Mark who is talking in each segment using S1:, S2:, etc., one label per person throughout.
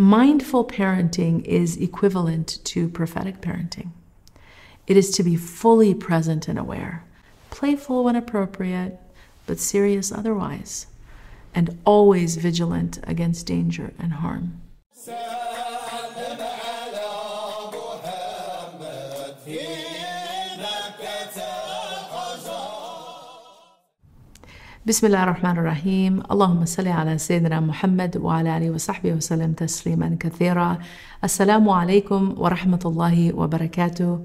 S1: Mindful parenting is equivalent to prophetic parenting. It is to be fully present and aware, playful when appropriate, but serious otherwise, and always vigilant against danger and harm. بسم الله الرحمن الرحيم اللهم صل على سيدنا محمد وعلى اله وصحبه وسلم تسليما كثيرا السلام عليكم ورحمه الله وبركاته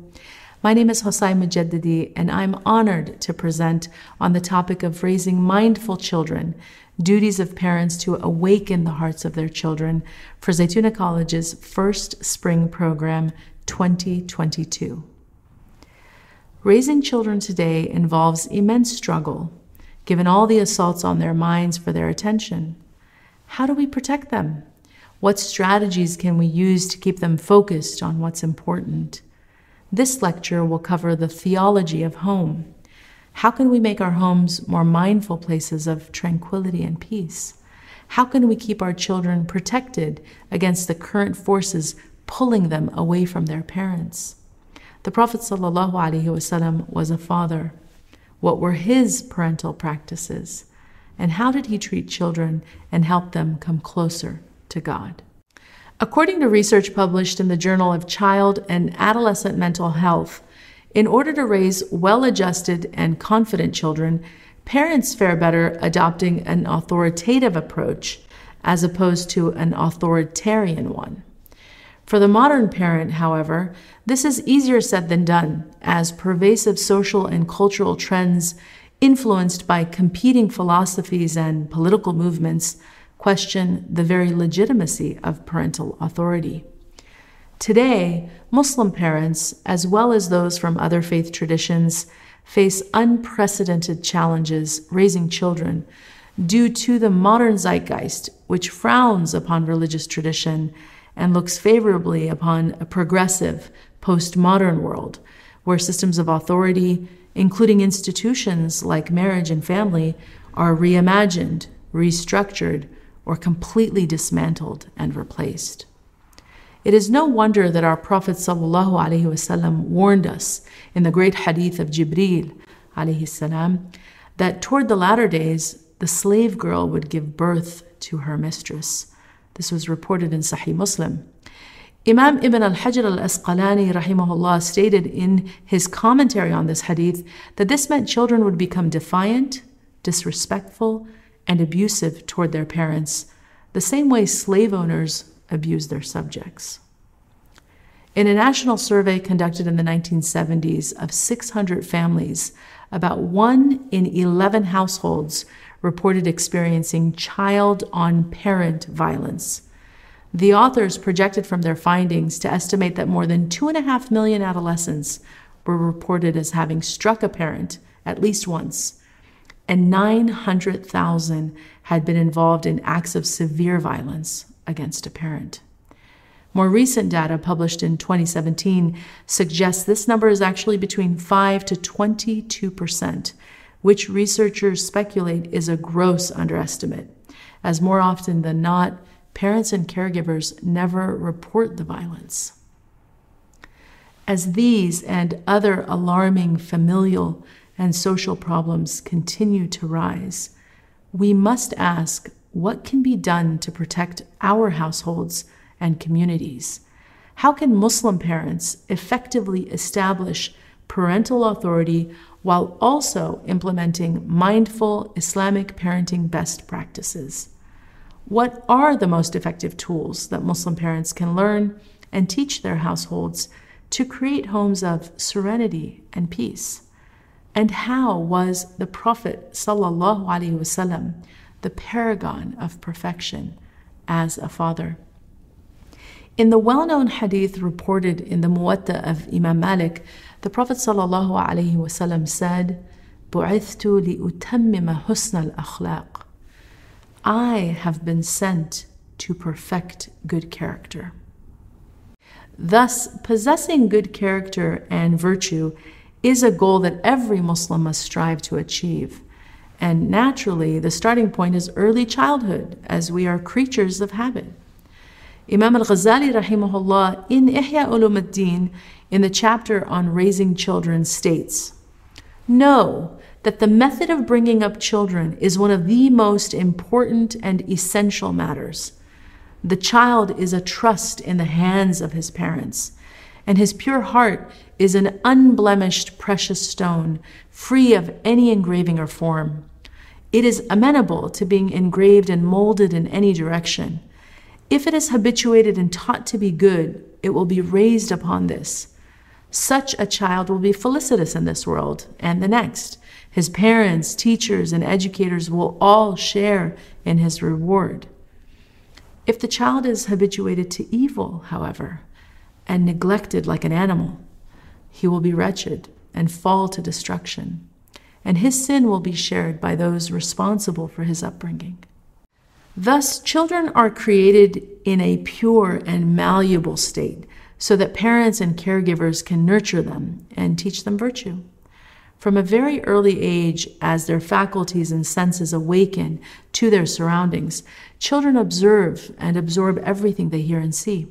S1: My name is Hosai Mojaddidi, and I'm honored to present on the topic of raising mindful children, duties of parents to awaken the hearts of their children for Zaytuna College's first spring program 2022. Raising children today involves immense struggle given all the assaults on their minds for their attention? How do we protect them? What strategies can we use to keep them focused on what's important? This lecture will cover the theology of home. How can we make our homes more mindful places of tranquility and peace? How can we keep our children protected against the current forces pulling them away from their parents? The Prophet ﷺ was a father. What were his parental practices? And how did he treat children and help them come closer to God? According to research published in the Journal of Child and Adolescent Mental Health, in order to raise well adjusted and confident children, parents fare better adopting an authoritative approach as opposed to an authoritarian one. For the modern parent, however, this is easier said than done, as pervasive social and cultural trends influenced by competing philosophies and political movements question the very legitimacy of parental authority. Today, Muslim parents, as well as those from other faith traditions, face unprecedented challenges raising children due to the modern zeitgeist, which frowns upon religious tradition and looks favorably upon a progressive, postmodern world where systems of authority, including institutions like marriage and family, are reimagined, restructured, or completely dismantled and replaced. It is no wonder that our Prophet ﷺ warned us in the great hadith of Jibril السلام, that toward the latter days, the slave girl would give birth to her mistress. this was reported in Sahih Muslim. Imam Ibn al-Hajar al-Asqalani rahimahullah stated in his commentary on this hadith that this meant children would become defiant, disrespectful, and abusive toward their parents, the same way slave owners abuse their subjects. In a national survey conducted in the 1970s of 600 families, about 1 in 11 households reported experiencing child on parent violence. The authors projected from their findings to estimate that more than 2.5 million adolescents were reported as having struck a parent at least once, and 900,000 had been involved in acts of severe violence against a parent. More recent data published in 2017 suggests this number is actually between 5 to 22 percent, which researchers speculate is a gross underestimate, as more often than not, parents and caregivers never report the violence. As these and other alarming familial and social problems continue to rise, we must ask what can be done to protect our households and communities. How can Muslim parents effectively establish parental authority while also implementing mindful Islamic parenting best practices. What are the most effective tools that Muslim parents can learn and teach their households to create homes of serenity and peace? And how was the Prophet wasallam the paragon of perfection as a father? In the well known hadith reported in the Muwatta of Imam Malik, the Prophet ﷺ said, بُعِثْتُ لِأُتَمِّمَ حُسْنَ الْأَخْلَاقِ I have been sent to perfect good character. Thus, possessing good character and virtue is a goal that every Muslim must strive to achieve. And naturally, the starting point is early childhood, as we are creatures of habit. Imam al-Ghazali rahimahullah in Ihya Ulumuddin in the chapter on raising children states, Know that the method of bringing up children is one of the most important and essential matters. The child is a trust in the hands of his parents, and his pure heart is an unblemished precious stone, free of any engraving or form. It is amenable to being engraved and molded in any direction. If it is habituated and taught to be good, it will be raised upon this. Such a child will be felicitous in this world and the next. His parents, teachers, and educators will all share in his reward. If the child is habituated to evil, however, and neglected like an animal, he will be wretched and fall to destruction, and his sin will be shared by those responsible for his upbringing. Thus, children are created in a pure and malleable state so that parents and caregivers can nurture them and teach them virtue. From a very early age, as their faculties and senses awaken to their surroundings, children observe and absorb everything they hear and see.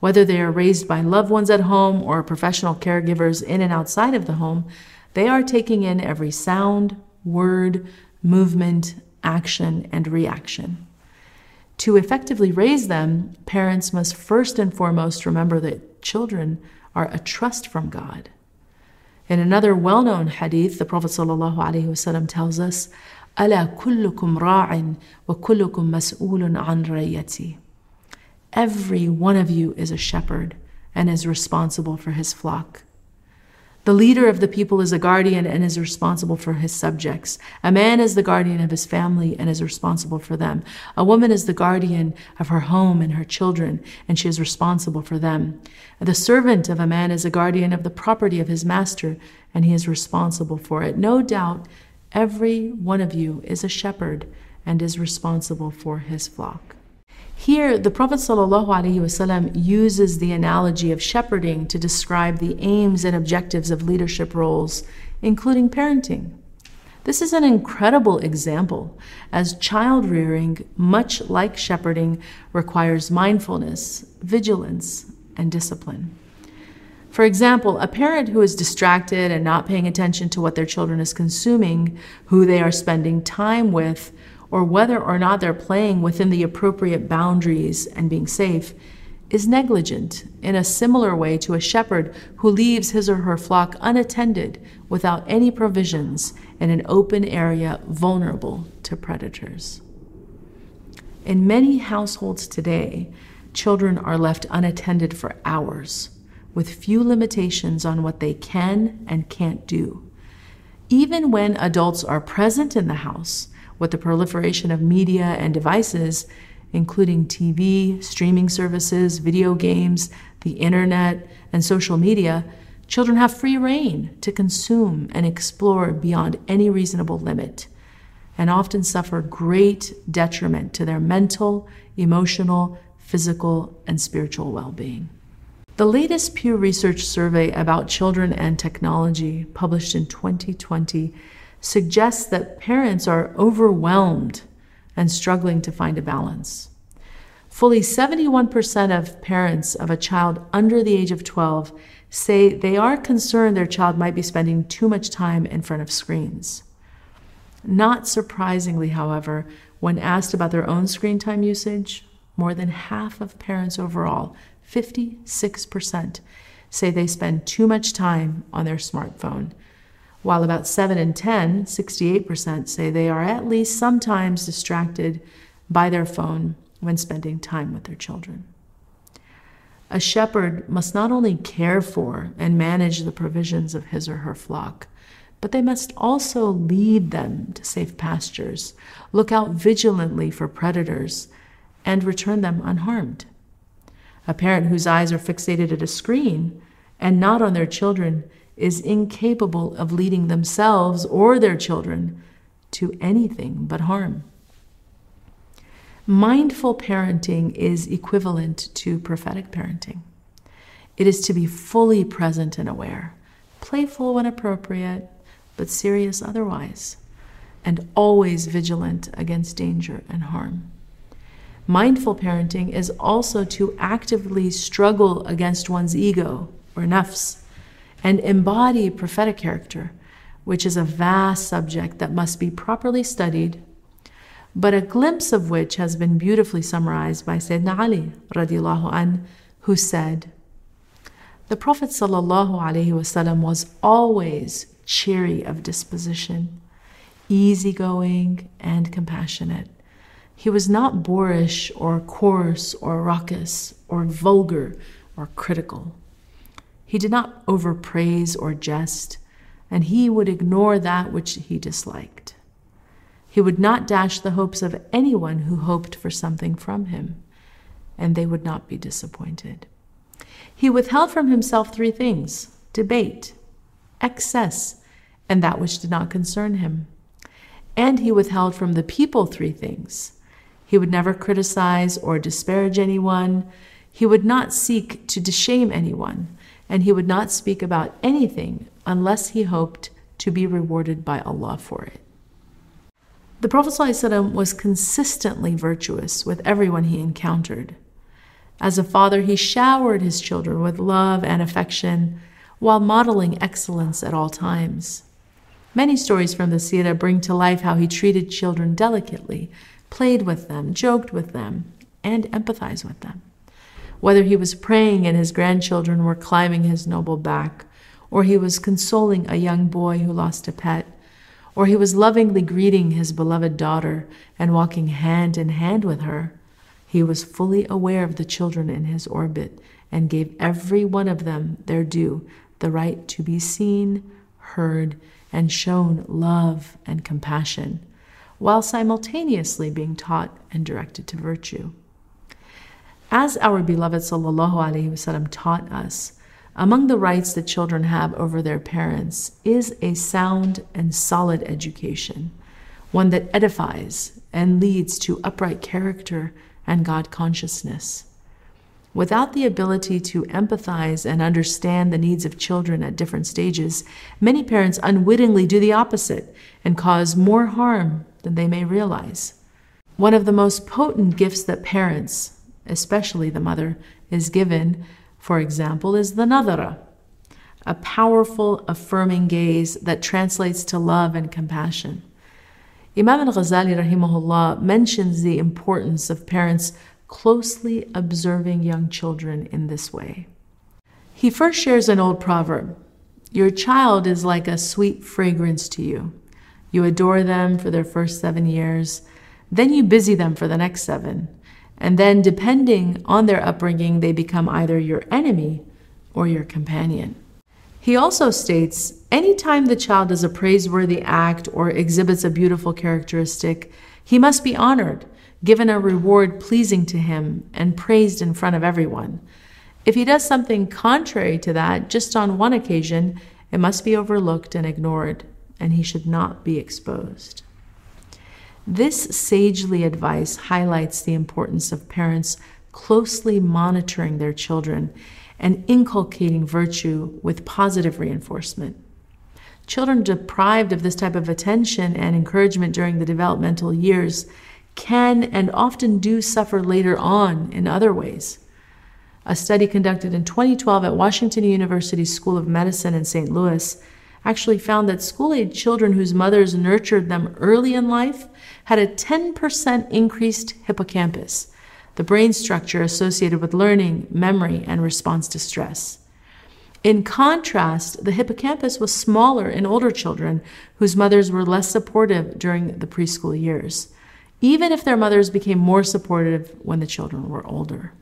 S1: Whether they are raised by loved ones at home or professional caregivers in and outside of the home, they are taking in every sound, word, movement, action, and reaction. To effectively raise them, parents must first and foremost remember that children are a trust from God. In another well known hadith, the Prophet ﷺ tells us, ألا كلكم راع وكلكم مسؤول عن رعيتي. Every one of you is a shepherd and is responsible for his flock. The leader of the people is a guardian and is responsible for his subjects. A man is the guardian of his family and is responsible for them. A woman is the guardian of her home and her children, and she is responsible for them. The servant of a man is a guardian of the property of his master, and he is responsible for it. No doubt, every one of you is a shepherd and is responsible for his flock. Here, the Prophet ﷺ uses the analogy of shepherding to describe the aims and objectives of leadership roles, including parenting. This is an incredible example, as child rearing, much like shepherding, requires mindfulness, vigilance, and discipline. For example, a parent who is distracted and not paying attention to what their children is consuming, who they are spending time with, or whether or not they're playing within the appropriate boundaries and being safe, is negligent in a similar way to a shepherd who leaves his or her flock unattended without any provisions in an open area vulnerable to predators. In many households today, children are left unattended for hours with few limitations on what they can and can't do. Even when adults are present in the house, with the proliferation of media and devices, including TV, streaming services, video games, the internet, and social media, children have free rein to consume and explore beyond any reasonable limit, and often suffer great detriment to their mental, emotional, physical, and spiritual well being. The latest Pew Research survey about children and technology, published in 2020, suggests that parents are overwhelmed and struggling to find a balance. Fully 71% of parents of a child under the age of 12 say they are concerned their child might be spending too much time in front of screens. Not surprisingly, however, when asked about their own screen time usage, more than half of parents overall, 56%, say they spend too much time on their smartphone while about 7 in 10, 68%, say they are at least sometimes distracted by their phone when spending time with their children. A shepherd must not only care for and manage the provisions of his or her flock, but they must also lead them to safe pastures, look out vigilantly for predators, and return them unharmed. A parent whose eyes are fixated at a screen and not on their children is incapable of leading themselves or their children to anything but harm. Mindful parenting is equivalent to prophetic parenting. It is to be fully present and aware, playful when appropriate, but serious otherwise, and always vigilant against danger and harm. Mindful parenting is also to actively struggle against one's ego or nafs and embody prophetic character, which is a vast subject that must be properly studied, but a glimpse of which has been beautifully summarized by Sayyidina Ali radiallahu an, who said, The Prophet wasallam was always cheery of disposition, easygoing and compassionate he was not boorish or coarse or raucous or vulgar or critical. He did not overpraise or jest, and he would ignore that which he disliked. He would not dash the hopes of anyone who hoped for something from him, and they would not be disappointed. He withheld from himself three things debate, excess, and that which did not concern him. And he withheld from the people three things he would never criticize or disparage anyone. He would not seek to shame anyone, and he would not speak about anything unless he hoped to be rewarded by Allah for it. The Prophet ﷺ was consistently virtuous with everyone he encountered. As a father, he showered his children with love and affection while modeling excellence at all times. Many stories from the Sira bring to life how he treated children delicately played with them, joked with them, and empathized with them. Whether he was praying and his grandchildren were climbing his noble back, or he was consoling a young boy who lost a pet, or he was lovingly greeting his beloved daughter and walking hand in hand with her, he was fully aware of the children in his orbit and gave every one of them their due, the right to be seen, heard, and shown love and compassion while simultaneously being taught and directed to virtue. As our beloved Wasallam taught us, among the rights that children have over their parents is a sound and solid education, one that edifies and leads to upright character and God consciousness. Without the ability to empathize and understand the needs of children at different stages, many parents unwittingly do the opposite and cause more harm than they may realize. One of the most potent gifts that parents, especially the mother, is given, for example, is the nadara, a powerful, affirming gaze that translates to love and compassion. Imam al Ghazali rahimahullah mentions the importance of parents closely observing young children in this way. He first shares an old proverb Your child is like a sweet fragrance to you. You adore them for their first seven years, then you busy them for the next seven. And then, depending on their upbringing, they become either your enemy or your companion. He also states anytime the child does a praiseworthy act or exhibits a beautiful characteristic, he must be honored, given a reward pleasing to him, and praised in front of everyone. If he does something contrary to that, just on one occasion, it must be overlooked and ignored and he should not be exposed. This sagely advice highlights the importance of parents closely monitoring their children and inculcating virtue with positive reinforcement. Children deprived of this type of attention and encouragement during the developmental years can and often do suffer later on in other ways. A study conducted in 2012 at Washington University School of Medicine in St. Louis actually found that school age children whose mothers nurtured them early in life had a 10% increased hippocampus, the brain structure associated with learning, memory, and response to stress. In contrast, the hippocampus was smaller in older children whose mothers were less supportive during the preschool years, even if their mothers became more supportive when the children were older.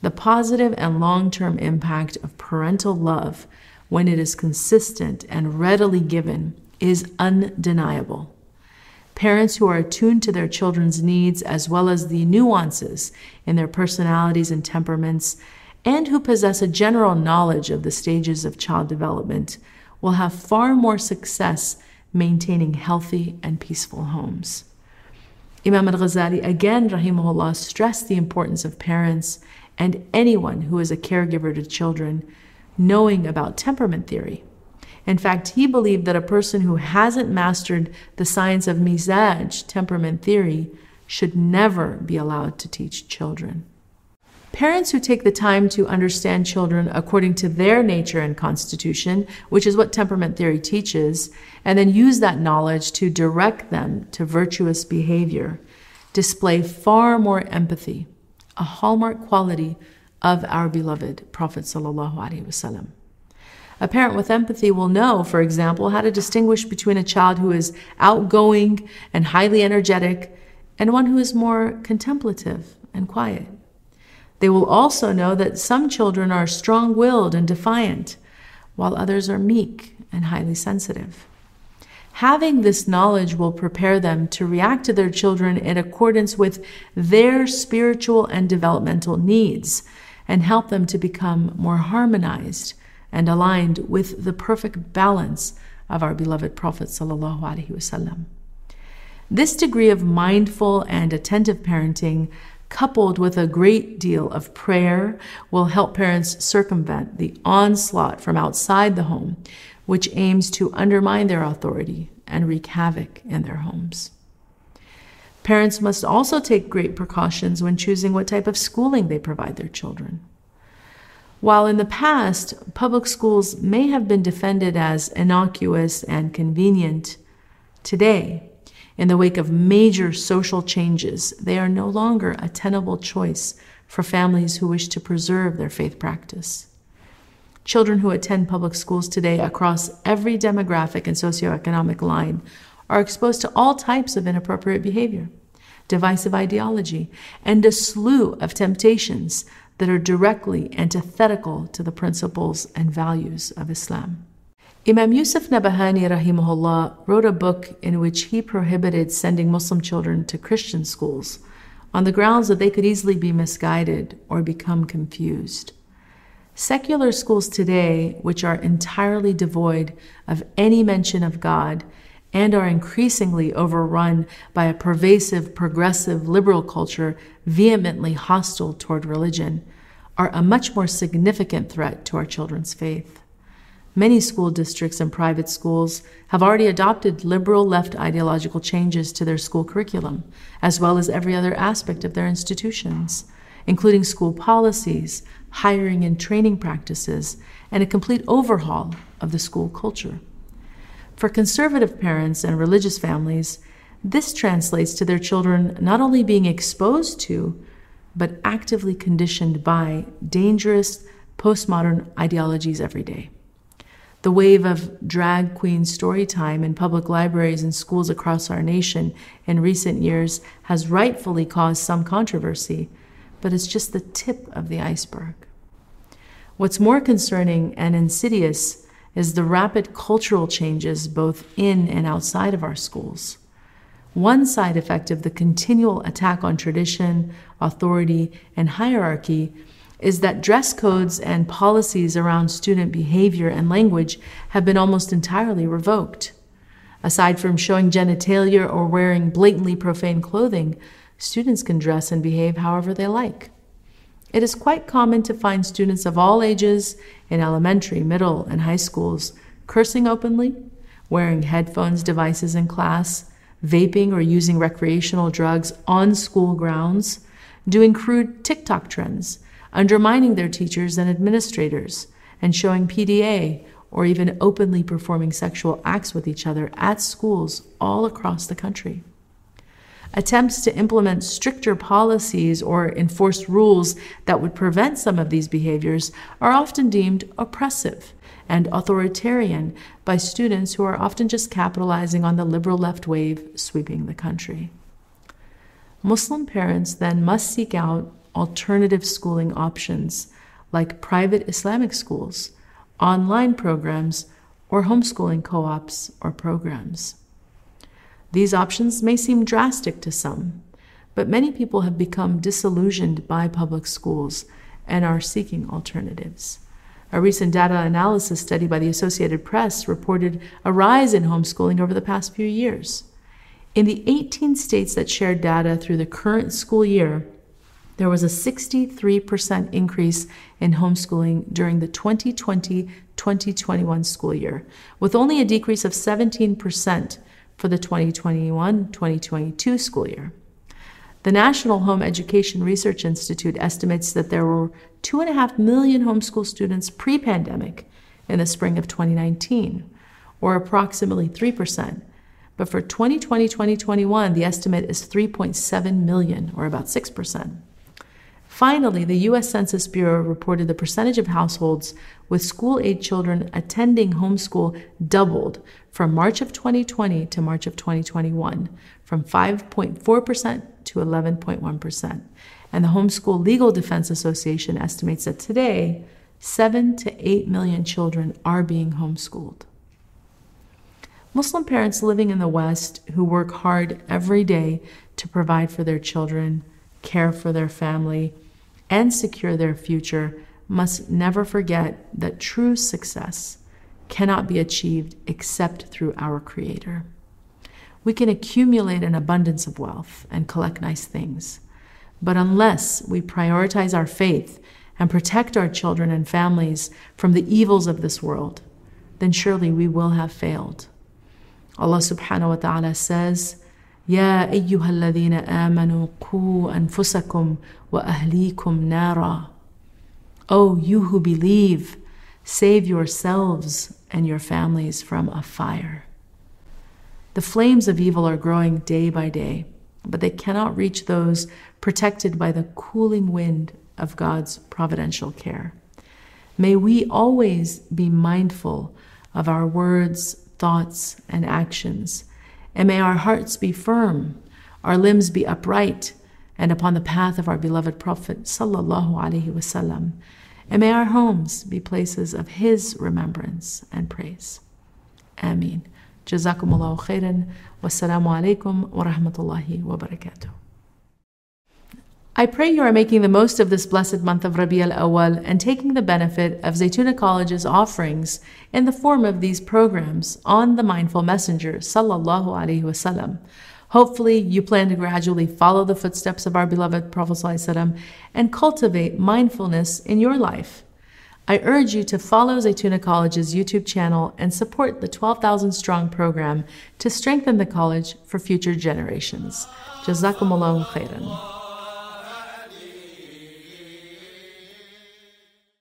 S1: The positive and long term impact of parental love when it is consistent and readily given, is undeniable. Parents who are attuned to their children's needs as well as the nuances in their personalities and temperaments, and who possess a general knowledge of the stages of child development, will have far more success maintaining healthy and peaceful homes. Imam al Ghazali again, rahimahullah, stressed the importance of parents and anyone who is a caregiver to children knowing about temperament theory. In fact, he believed that a person who hasn't mastered the science of mizaj, temperament theory, should never be allowed to teach children. Parents who take the time to understand children according to their nature and constitution, which is what temperament theory teaches, and then use that knowledge to direct them to virtuous behavior, display far more empathy, a hallmark quality of our beloved Prophet. A parent with empathy will know, for example, how to distinguish between a child who is outgoing and highly energetic and one who is more contemplative and quiet. They will also know that some children are strong willed and defiant, while others are meek and highly sensitive. Having this knowledge will prepare them to react to their children in accordance with their spiritual and developmental needs and help them to become more harmonized and aligned with the perfect balance of our beloved Prophet. This degree of mindful and attentive parenting coupled with a great deal of prayer, will help parents circumvent the onslaught from outside the home, which aims to undermine their authority and wreak havoc in their homes. Parents must also take great precautions when choosing what type of schooling they provide their children. While in the past, public schools may have been defended as innocuous and convenient, today, in the wake of major social changes, they are no longer a tenable choice for families who wish to preserve their faith practice. Children who attend public schools today across every demographic and socioeconomic line are exposed to all types of inappropriate behavior, divisive ideology, and a slew of temptations that are directly antithetical to the principles and values of Islam. Imam Yusuf Nabahani rahimahullah wrote a book in which he prohibited sending Muslim children to Christian schools on the grounds that they could easily be misguided or become confused. Secular schools today, which are entirely devoid of any mention of God and are increasingly overrun by a pervasive, progressive, liberal culture vehemently hostile toward religion, are a much more significant threat to our children's faith. Many school districts and private schools have already adopted liberal left ideological changes to their school curriculum, as well as every other aspect of their institutions, including school policies, hiring and training practices, and a complete overhaul of the school culture. For conservative parents and religious families, this translates to their children not only being exposed to, but actively conditioned by dangerous postmodern ideologies every day. The wave of drag queen story time in public libraries and schools across our nation in recent years has rightfully caused some controversy, but it's just the tip of the iceberg. What's more concerning and insidious is the rapid cultural changes both in and outside of our schools. One side effect of the continual attack on tradition, authority, and hierarchy is that dress codes and policies around student behavior and language have been almost entirely revoked. Aside from showing genitalia or wearing blatantly profane clothing, students can dress and behave however they like. It is quite common to find students of all ages in elementary, middle, and high schools cursing openly, wearing headphones devices in class, vaping or using recreational drugs on school grounds, doing crude TikTok trends, undermining their teachers and administrators, and showing PDA or even openly performing sexual acts with each other at schools all across the country. Attempts to implement stricter policies or enforce rules that would prevent some of these behaviors are often deemed oppressive and authoritarian by students who are often just capitalizing on the liberal left wave sweeping the country. Muslim parents then must seek out alternative schooling options like private Islamic schools, online programs, or homeschooling co ops or programs. These options may seem drastic to some, but many people have become disillusioned by public schools and are seeking alternatives. A recent data analysis study by the Associated Press reported a rise in homeschooling over the past few years. In the 18 states that shared data through the current school year, there was a 63% increase in homeschooling during the 2020 2021 school year, with only a decrease of 17% for the 2021 2022 school year. The National Home Education Research Institute estimates that there were 2.5 million homeschool students pre pandemic in the spring of 2019, or approximately 3%. But for 2020 2021, the estimate is 3.7 million, or about 6%. Finally, the U.S. Census Bureau reported the percentage of households with school age children attending homeschool doubled from March of 2020 to March of 2021, from 5.4% to 11.1%. And the Homeschool Legal Defense Association estimates that today, 7 to 8 million children are being homeschooled. Muslim parents living in the West who work hard every day to provide for their children, care for their family, and secure their future must never forget that true success cannot be achieved except through our Creator. We can accumulate an abundance of wealth and collect nice things, but unless we prioritize our faith and protect our children and families from the evils of this world, then surely we will have failed. Allah subhanahu wa ta'ala says, يا أيها الذين آمنوا قوا أنفسكم وأهليكم نارا O you who believe, save yourselves and your families from a fire. The flames of evil are growing day by day, but they cannot reach those protected by the cooling wind of God's providential care. May we always be mindful of our words, thoughts, and actions and may our hearts be firm, our limbs be upright, and upon the path of our beloved Prophet sallallahu alaihi wasallam. And may our homes be places of his remembrance and praise. Ameen. Jazakumullahu khairan. Wassalamu alaikum wa rahmatullahi wa barakatuh. I pray you are making the most of this blessed month of Rabi al Awal and taking the benefit of Zaytuna College's offerings in the form of these programs on the Mindful Messenger, sallallahu alaihi wasallam. Hopefully, you plan to gradually follow the footsteps of our beloved Prophet and cultivate mindfulness in your life. I urge you to follow Zaytuna College's YouTube channel and support the 12,000 strong program to strengthen the college for future generations. Jazakumullahu khairan.